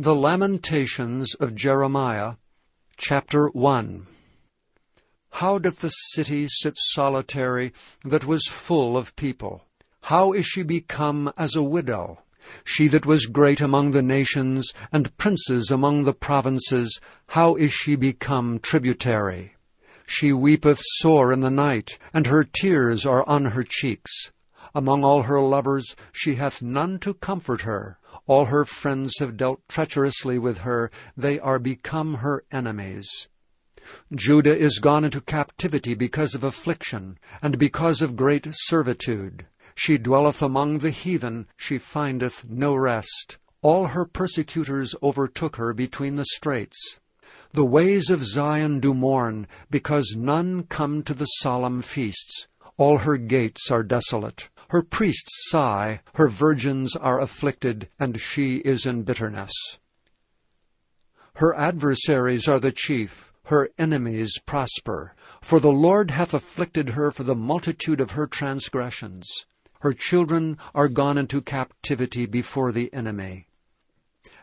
The Lamentations of Jeremiah, chapter 1 How doth the city sit solitary that was full of people? How is she become as a widow? She that was great among the nations, and princes among the provinces, how is she become tributary? She weepeth sore in the night, and her tears are on her cheeks. Among all her lovers she hath none to comfort her. All her friends have dealt treacherously with her. They are become her enemies. Judah is gone into captivity because of affliction, and because of great servitude. She dwelleth among the heathen, she findeth no rest. All her persecutors overtook her between the straits. The ways of Zion do mourn, because none come to the solemn feasts. All her gates are desolate. Her priests sigh, her virgins are afflicted, and she is in bitterness. Her adversaries are the chief, her enemies prosper. For the Lord hath afflicted her for the multitude of her transgressions. Her children are gone into captivity before the enemy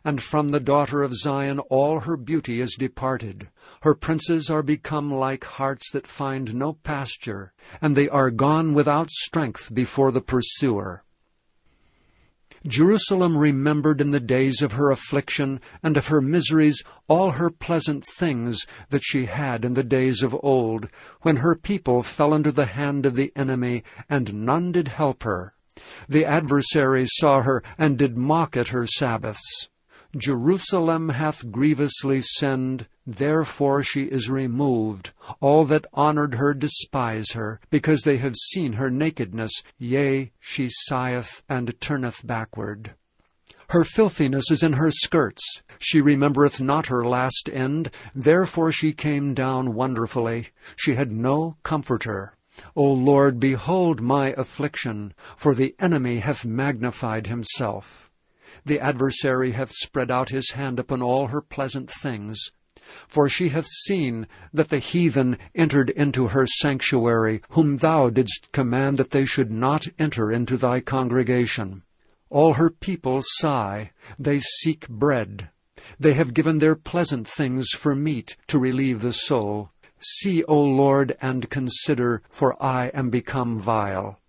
and from the daughter of Zion all her beauty is departed. Her princes are become like harts that find no pasture, and they are gone without strength before the pursuer. Jerusalem remembered in the days of her affliction and of her miseries all her pleasant things that she had in the days of old, when her people fell under the hand of the enemy, and none did help her. The adversaries saw her, and did mock at her Sabbaths. Jerusalem hath grievously sinned, therefore she is removed. All that honored her despise her, because they have seen her nakedness. Yea, she sigheth and turneth backward. Her filthiness is in her skirts. She remembereth not her last end. Therefore she came down wonderfully. She had no comforter. O Lord, behold my affliction, for the enemy hath magnified himself. The adversary hath spread out his hand upon all her pleasant things. For she hath seen that the heathen entered into her sanctuary, whom thou didst command that they should not enter into thy congregation. All her people sigh, they seek bread. They have given their pleasant things for meat to relieve the soul. See, O Lord, and consider, for I am become vile.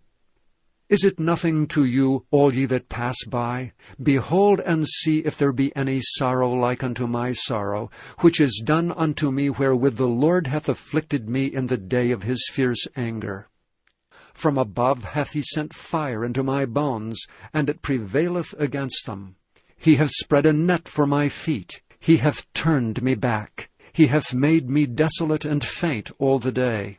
Is it nothing to you, all ye that pass by? Behold and see if there be any sorrow like unto my sorrow, which is done unto me wherewith the Lord hath afflicted me in the day of his fierce anger. From above hath he sent fire into my bones, and it prevaileth against them. He hath spread a net for my feet. He hath turned me back. He hath made me desolate and faint all the day.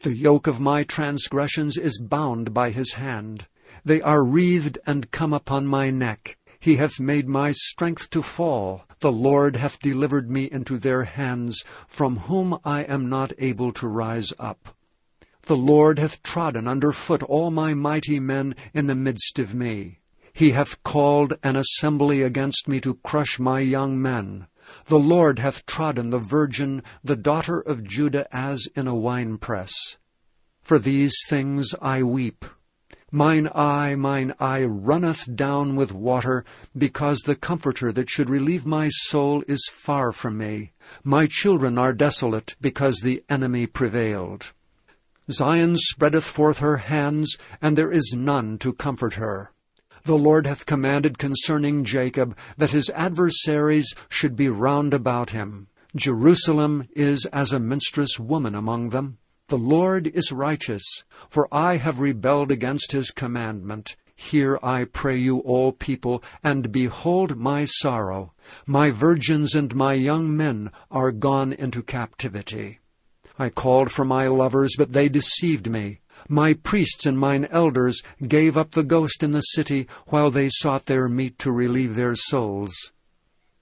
The yoke of my transgressions is bound by his hand. They are wreathed and come upon my neck. He hath made my strength to fall. The Lord hath delivered me into their hands, from whom I am not able to rise up. The Lord hath trodden under foot all my mighty men in the midst of me. He hath called an assembly against me to crush my young men. The Lord hath trodden the virgin, the daughter of Judah, as in a winepress. For these things I weep. Mine eye, mine eye runneth down with water, because the Comforter that should relieve my soul is far from me. My children are desolate, because the enemy prevailed. Zion spreadeth forth her hands, and there is none to comfort her. The Lord hath commanded concerning Jacob that his adversaries should be round about him. Jerusalem is as a menstruous woman among them. The Lord is righteous, for I have rebelled against his commandment. Hear, I pray you, all people, and behold my sorrow. My virgins and my young men are gone into captivity. I called for my lovers, but they deceived me. My priests and mine elders gave up the ghost in the city while they sought their meat to relieve their souls.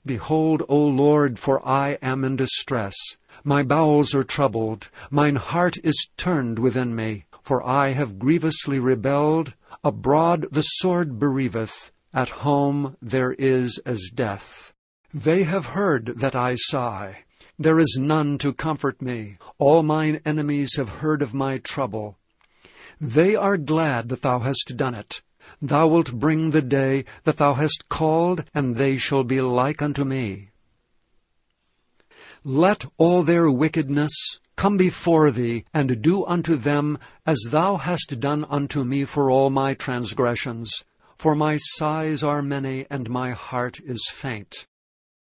Behold, O Lord, for I am in distress. My bowels are troubled. Mine heart is turned within me. For I have grievously rebelled. Abroad the sword bereaveth. At home there is as death. They have heard that I sigh. There is none to comfort me. All mine enemies have heard of my trouble. They are glad that thou hast done it. Thou wilt bring the day that thou hast called, and they shall be like unto me. Let all their wickedness come before thee, and do unto them as thou hast done unto me for all my transgressions. For my sighs are many, and my heart is faint.